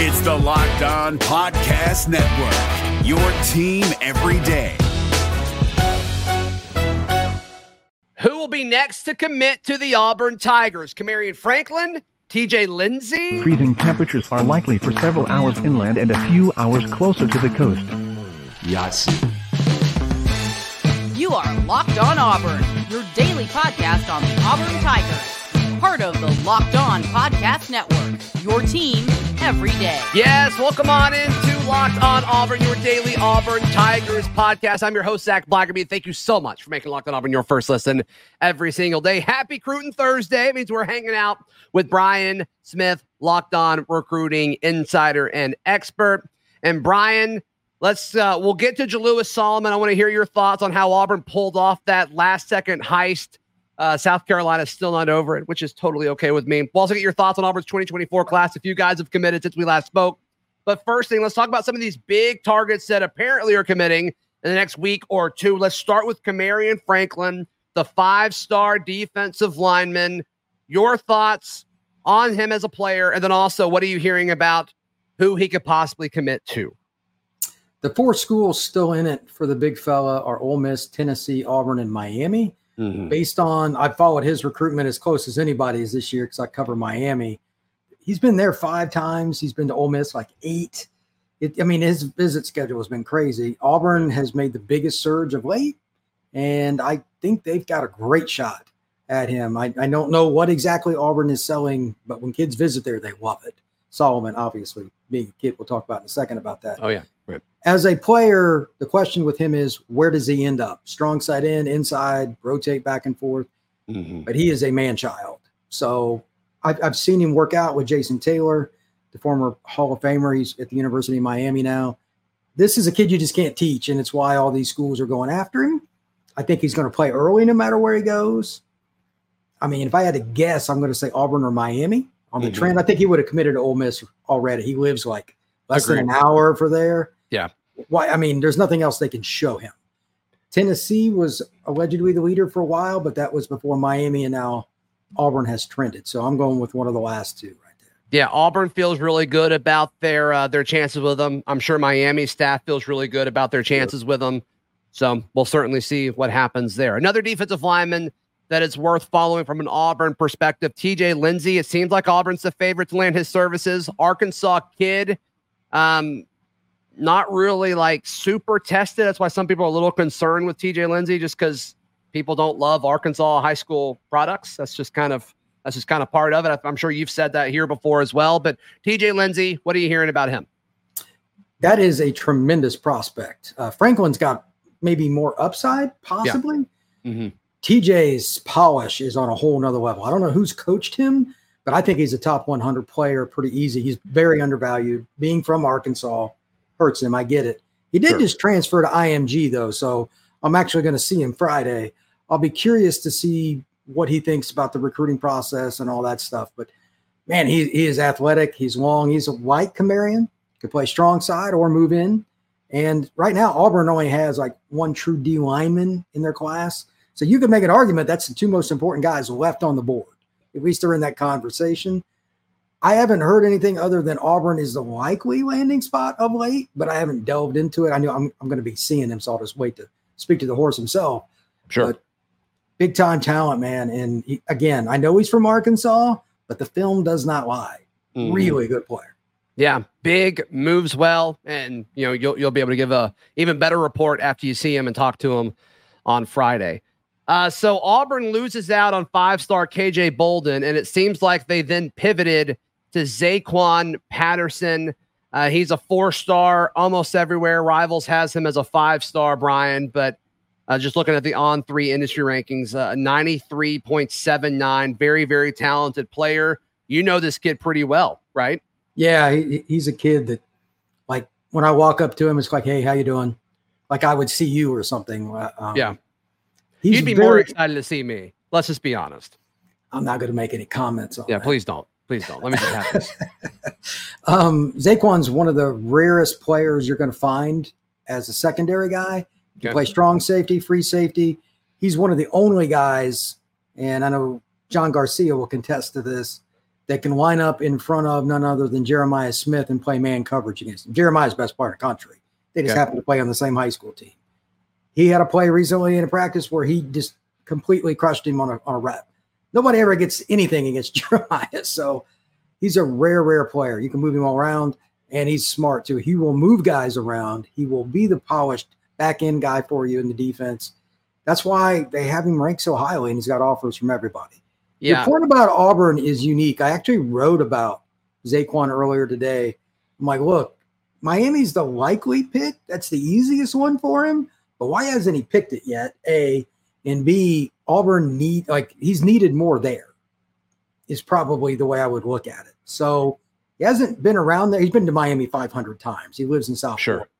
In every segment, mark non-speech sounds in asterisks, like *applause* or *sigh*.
It's the Locked On Podcast Network, your team every day. Who will be next to commit to the Auburn Tigers? Kamarion Franklin, TJ Lindsey? Freezing temperatures are likely for several hours inland and a few hours closer to the coast. Yahtzee. You are Locked On Auburn, your daily podcast on the Auburn Tigers. Part of the Locked On Podcast Network, your team every day. Yes, welcome on into Locked On Auburn, your daily Auburn Tigers podcast. I'm your host, Zac Blackerby. Thank you so much for making Locked On Auburn your first listen every single day. Happy Cruton Thursday. It means we're hanging out with Brian Smith, Locked On Recruiting Insider and Expert. And Brian, let's uh, we'll get to Jalewis Solomon. I want to hear your thoughts on how Auburn pulled off that last second heist. Uh, South Carolina is still not over it, which is totally okay with me. We'll also get your thoughts on Auburn's 2024 class. A few guys have committed since we last spoke. But first thing, let's talk about some of these big targets that apparently are committing in the next week or two. Let's start with Kamarion Franklin, the five star defensive lineman. Your thoughts on him as a player, and then also what are you hearing about who he could possibly commit to? The four schools still in it for the big fella are Ole Miss, Tennessee, Auburn, and Miami. Mm-hmm. Based on, I followed his recruitment as close as anybody's this year because I cover Miami. He's been there five times. He's been to Ole Miss like eight. It, I mean, his visit schedule has been crazy. Auburn has made the biggest surge of late, and I think they've got a great shot at him. I, I don't know what exactly Auburn is selling, but when kids visit there, they love it. Solomon, obviously, being a kid, we'll talk about in a second about that. Oh, yeah. Right. As a player, the question with him is where does he end up? Strong side in, inside, rotate back and forth. Mm-hmm. But he is a man child. So I've, I've seen him work out with Jason Taylor, the former Hall of Famer. He's at the University of Miami now. This is a kid you just can't teach, and it's why all these schools are going after him. I think he's going to play early no matter where he goes. I mean, if I had to guess, I'm going to say Auburn or Miami on the mm-hmm. trend. I think he would have committed to Ole Miss already. He lives like less Agreed. than an hour for there. Yeah. Why? I mean, there's nothing else they can show him. Tennessee was allegedly the leader for a while, but that was before Miami, and now Auburn has trended. So I'm going with one of the last two right there. Yeah, Auburn feels really good about their uh, their chances with them. I'm sure Miami staff feels really good about their chances sure. with them. So we'll certainly see what happens there. Another defensive lineman that is worth following from an Auburn perspective. TJ Lindsey. It seems like Auburn's the favorite to land his services. Arkansas kid. Um, not really like super tested. That's why some people are a little concerned with TJ Lindsey, just because people don't love Arkansas high school products. That's just kind of that's just kind of part of it. I'm sure you've said that here before as well. But TJ Lindsey, what are you hearing about him? That is a tremendous prospect. Uh, Franklin's got maybe more upside, possibly. Yeah. Mm-hmm. TJ's polish is on a whole nother level. I don't know who's coached him, but I think he's a top 100 player pretty easy. He's very undervalued. Being from Arkansas hurts him. I get it. He did sure. just transfer to IMG though, so I'm actually going to see him Friday. I'll be curious to see what he thinks about the recruiting process and all that stuff. But man, he, he is athletic. He's long. He's a white Kamarion. Could play strong side or move in. And right now, Auburn only has like one true D lineman in their class. So you could make an argument that's the two most important guys left on the board. At least they're in that conversation. I haven't heard anything other than Auburn is the likely landing spot of late, but I haven't delved into it. I know I'm, I'm going to be seeing him, so I'll just wait to speak to the horse himself. Sure. But big time talent, man. And he, again, I know he's from Arkansas, but the film does not lie. Mm-hmm. Really good player. Yeah, big moves well, and you know you'll you'll be able to give a even better report after you see him and talk to him on Friday. Uh, so Auburn loses out on five star KJ Bolden, and it seems like they then pivoted to Zaquan Patterson. Uh, he's a four star almost everywhere. Rivals has him as a five star, Brian, but uh, just looking at the on three industry rankings, uh, 93.79, very, very talented player. You know this kid pretty well, right? Yeah, he, he's a kid that, like, when I walk up to him, it's like, hey, how you doing? Like I would see you or something. Uh, um, yeah. You'd be very, more excited to see me. Let's just be honest. I'm not going to make any comments on Yeah, that. please don't. Please don't. Let me just have this. *laughs* um, Zaquan's one of the rarest players you're going to find as a secondary guy. He okay. play strong safety, free safety. He's one of the only guys, and I know John Garcia will contest to this, that can line up in front of none other than Jeremiah Smith and play man coverage against him. Jeremiah's best player in the country. They just happen to play on the same high school team. He had a play recently in a practice where he just completely crushed him on a, on a rep. Nobody ever gets anything against *laughs* Jeremiah. So he's a rare, rare player. You can move him all around, and he's smart too. He will move guys around. He will be the polished back end guy for you in the defense. That's why they have him ranked so highly, and he's got offers from everybody. Yeah. Your point about Auburn is unique. I actually wrote about Zaquan earlier today. I'm like, look, Miami's the likely pick. That's the easiest one for him. But why hasn't he picked it yet? A and B, Auburn need like he's needed more there. Is probably the way I would look at it. So he hasn't been around there. He's been to Miami 500 times. He lives in South sure. Florida.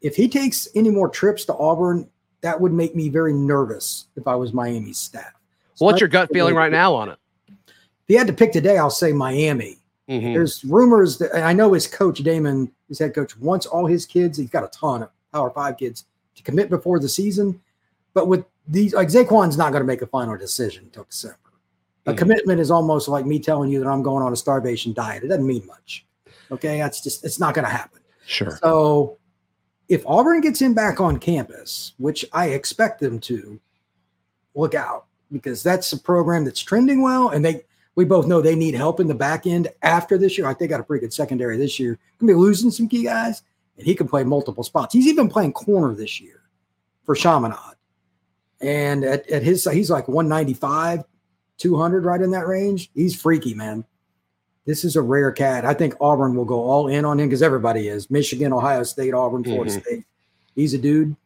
If he takes any more trips to Auburn, that would make me very nervous if I was Miami's staff. So What's your gut feeling right now on it? If he had to pick today, I'll say Miami. Mm-hmm. There's rumors that I know his coach Damon, his head coach, wants all his kids. He's got a ton of Power Five kids to commit before the season. But with these, like Zaquan's not going to make a final decision until December. A mm-hmm. commitment is almost like me telling you that I'm going on a starvation diet. It doesn't mean much. Okay, that's just it's not going to happen. Sure. So if Auburn gets him back on campus, which I expect them to, look out because that's a program that's trending well, and they we both know they need help in the back end after this year. I think they got a pretty good secondary this year. Gonna be losing some key guys, and he can play multiple spots. He's even playing corner this year for Chaminade. And at, at his he's like 195, 200, right in that range. He's freaky, man. This is a rare cat. I think Auburn will go all in on him because everybody is. Michigan, Ohio State, Auburn, Florida mm-hmm. State. He's a dude.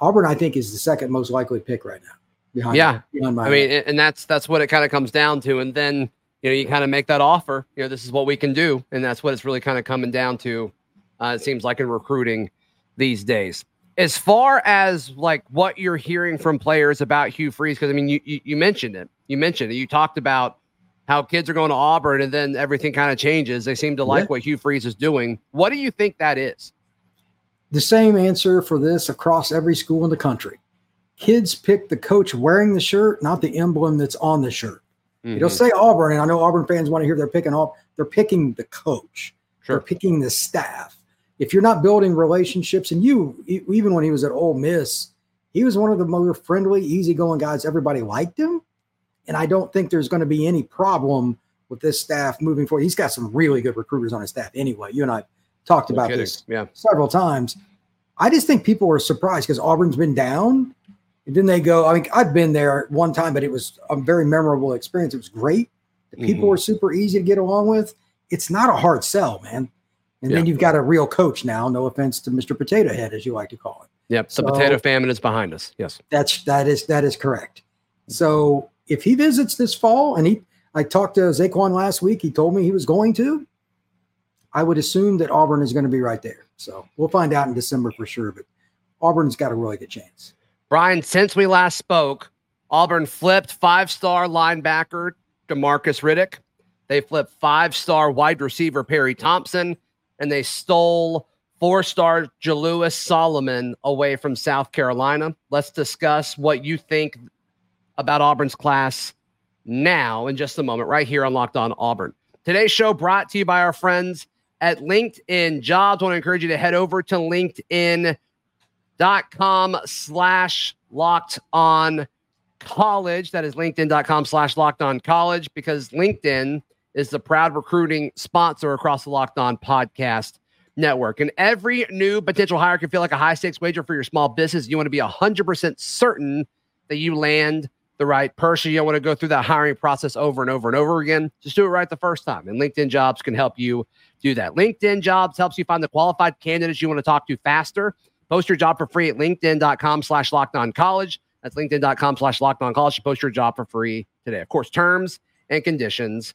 Auburn, I think, is the second most likely pick right now. Behind yeah, behind I mean, and that's that's what it kind of comes down to. And then you know you kind of make that offer. You know, this is what we can do, and that's what it's really kind of coming down to. Uh, it seems like in recruiting these days as far as like what you're hearing from players about Hugh Freeze, because I mean, you, you, you mentioned it. You mentioned it. You talked about how kids are going to Auburn, and then everything kind of changes. They seem to like yeah. what Hugh Freeze is doing. What do you think that is? The same answer for this across every school in the country. Kids pick the coach wearing the shirt, not the emblem that's on the shirt. Mm-hmm. It'll say Auburn, and I know Auburn fans want to hear they're picking off. They're picking the coach. Sure. They're picking the staff if you're not building relationships, and you even when he was at Ole Miss, he was one of the more friendly, easygoing guys. Everybody liked him, and I don't think there's going to be any problem with this staff moving forward. He's got some really good recruiters on his staff. Anyway, you and I talked no about kidding. this yeah. several times. I just think people were surprised because Auburn's been down. And then they go, I mean, I've been there one time, but it was a very memorable experience. It was great. The people mm-hmm. were super easy to get along with. It's not a hard sell, man. And yeah. then you've got a real coach now. No offense to Mr. Potato Head, as you like to call it. Yep, so, the potato famine is behind us. Yes, that's that is that is correct. So if he visits this fall, and he, I talked to Zaquan last week. He told me he was going to. I would assume that Auburn is going to be right there. So we'll find out in December for sure. But Auburn's got a really good chance. Brian, since we last spoke, Auburn flipped five-star linebacker Demarcus Riddick. They flipped five-star wide receiver Perry Thompson and they stole four star Jalewis Solomon away from South Carolina. Let's discuss what you think about Auburn's class now in just a moment, right here on Locked On Auburn. Today's show brought to you by our friends at LinkedIn Jobs. I want to encourage you to head over to linkedin.com slash locked on college. That is linkedin.com slash locked on college because LinkedIn is the proud recruiting sponsor across the Locked On Podcast Network. And every new potential hire can feel like a high stakes wager for your small business. You want to be 100% certain that you land the right person. You don't want to go through that hiring process over and over and over again. Just do it right the first time. And LinkedIn Jobs can help you do that. LinkedIn Jobs helps you find the qualified candidates you want to talk to faster. Post your job for free at linkedin.com slash locked on college. That's linkedin.com slash locked on college. Post your job for free today. Of course, terms and conditions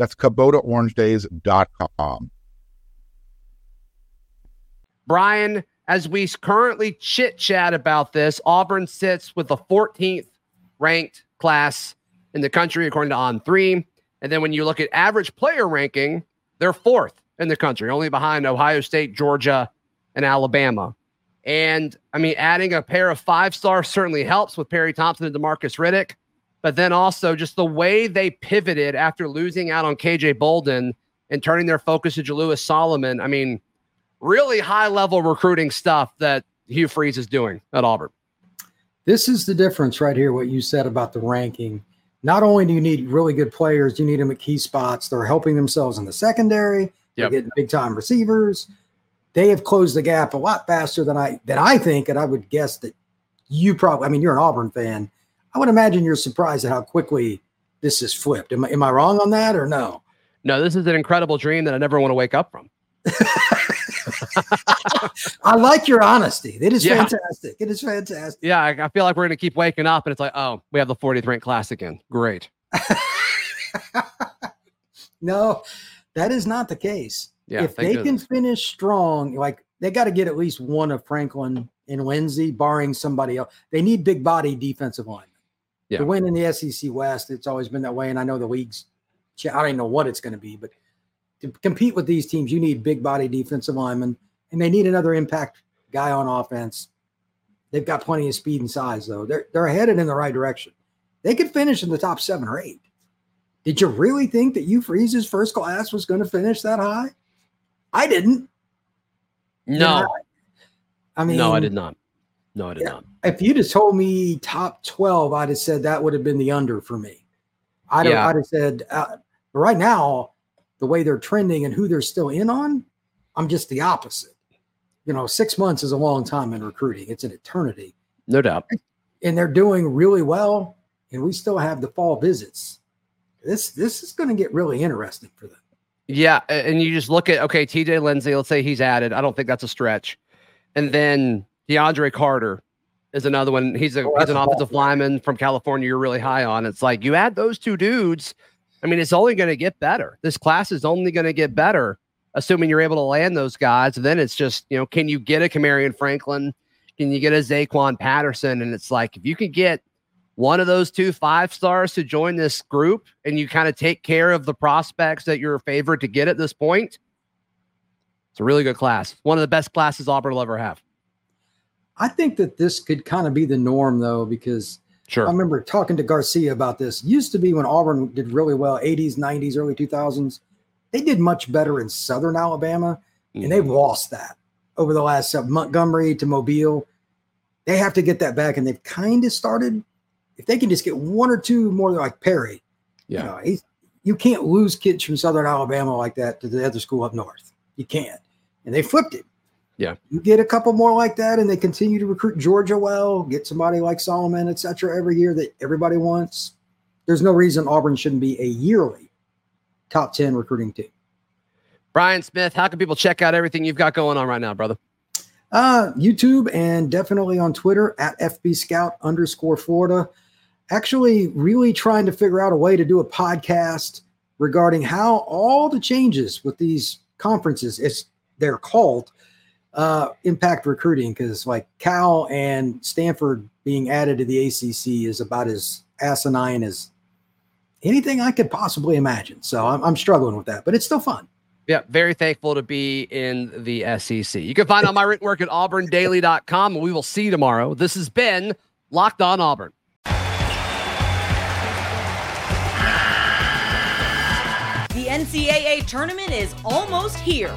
That's KubotaOrangeDays.com. Brian, as we currently chit chat about this, Auburn sits with the 14th ranked class in the country, according to On3. And then when you look at average player ranking, they're fourth in the country, only behind Ohio State, Georgia, and Alabama. And I mean, adding a pair of five stars certainly helps with Perry Thompson and Demarcus Riddick. But then also just the way they pivoted after losing out on KJ Bolden and turning their focus to Jalewis Solomon. I mean, really high level recruiting stuff that Hugh Freeze is doing at Auburn. This is the difference right here, what you said about the ranking. Not only do you need really good players, you need them at key spots. They're helping themselves in the secondary. They're Yep. getting big time receivers. They have closed the gap a lot faster than I than I think, and I would guess that you probably. I mean, you're an Auburn fan. I would imagine you're surprised at how quickly this is flipped. Am I, am I wrong on that or no? No, this is an incredible dream that I never want to wake up from. *laughs* I like your honesty. It is Yeah. fantastic. It is fantastic. Yeah, I, I feel like we're going to keep waking up and it's like, oh, we have the 40th ranked class again. Great. *laughs* No, that is not the case. Yeah, if they goodness. can finish strong, like they got to get at least one of Franklin and Lindsey, barring somebody else. They need big body defensive linemen. Yeah. To win in the SEC West, it's always been that way. And I know the league's, I don't even know what it's going to be, but to compete with these teams, you need big body defensive linemen, and they need another impact guy on offense. They've got plenty of speed and size, though. They're they're headed in the right direction. They could finish in the top seven or eight. Did you really think that Hugh Freeze's first class was going to finish that high? I didn't. No, I mean, no, I did not. No, I did Yeah. not. If you'd have told me top 12, I'd have said that would have been the under for me. I'd, have, I'd have said, uh, right now, the way they're trending and who they're still in on, I'm just the opposite. You know, six months is a long time in recruiting, it's an eternity. No doubt. And they're doing really well. And we still have the fall visits. This this is going to get really interesting for them. Yeah, and you just look at okay, TJ Lindsey. Let's say he's added. I don't think that's a stretch. And then DeAndre Carter is another one. He's a Oh, he's an offensive lineman from California. You're really high on. It's like you add those two dudes. I mean, it's only going to get better. This class is only going to get better, assuming you're able to land those guys. And then it's just you know, can you get a Kamarion Franklin? Can you get a Zaquan Patterson? And it's like if you can get one of those two five stars to join this group and you kind of take care of the prospects that you're favored to get at this point, it's a really good class. One of the best classes Auburn will ever have. I think that this could kind of be the norm, though, because Sure. I remember talking to Garcia about this. Used to be when Auburn did really well, 80s, 90s, early 2000s. They did much better in Southern Alabama, and they've lost that over the last uh, Montgomery to Mobile. They have to get that back, and they've kind of started. If they can just get one or two more like Perry, Yeah. you know, you can't lose kids from Southern Alabama like that to the other school up north. You can't, and they flipped it. Yeah. You get a couple more like that, and they continue to recruit Georgia well, get somebody like Solomon, et cetera, every year that everybody wants. There's no reason Auburn shouldn't be a yearly top 10 recruiting team. Brian Smith, how can people check out everything you've got going on right now, brother? Uh, YouTube and definitely on Twitter at FB Scout underscore Florida. Actually, really trying to figure out a way to do a podcast regarding how all the changes with these conferences, as they're called, uh, impact recruiting. Because like Cal and Stanford being added to the ACC is about as asinine as anything I could possibly imagine. So I'm, I'm struggling with that, but it's still fun. Yeah, very thankful to be in the SEC. You can find out my written work at auburndaily.com, and we will see you tomorrow. This has been Locked On Auburn. The NCAA tournament is almost here,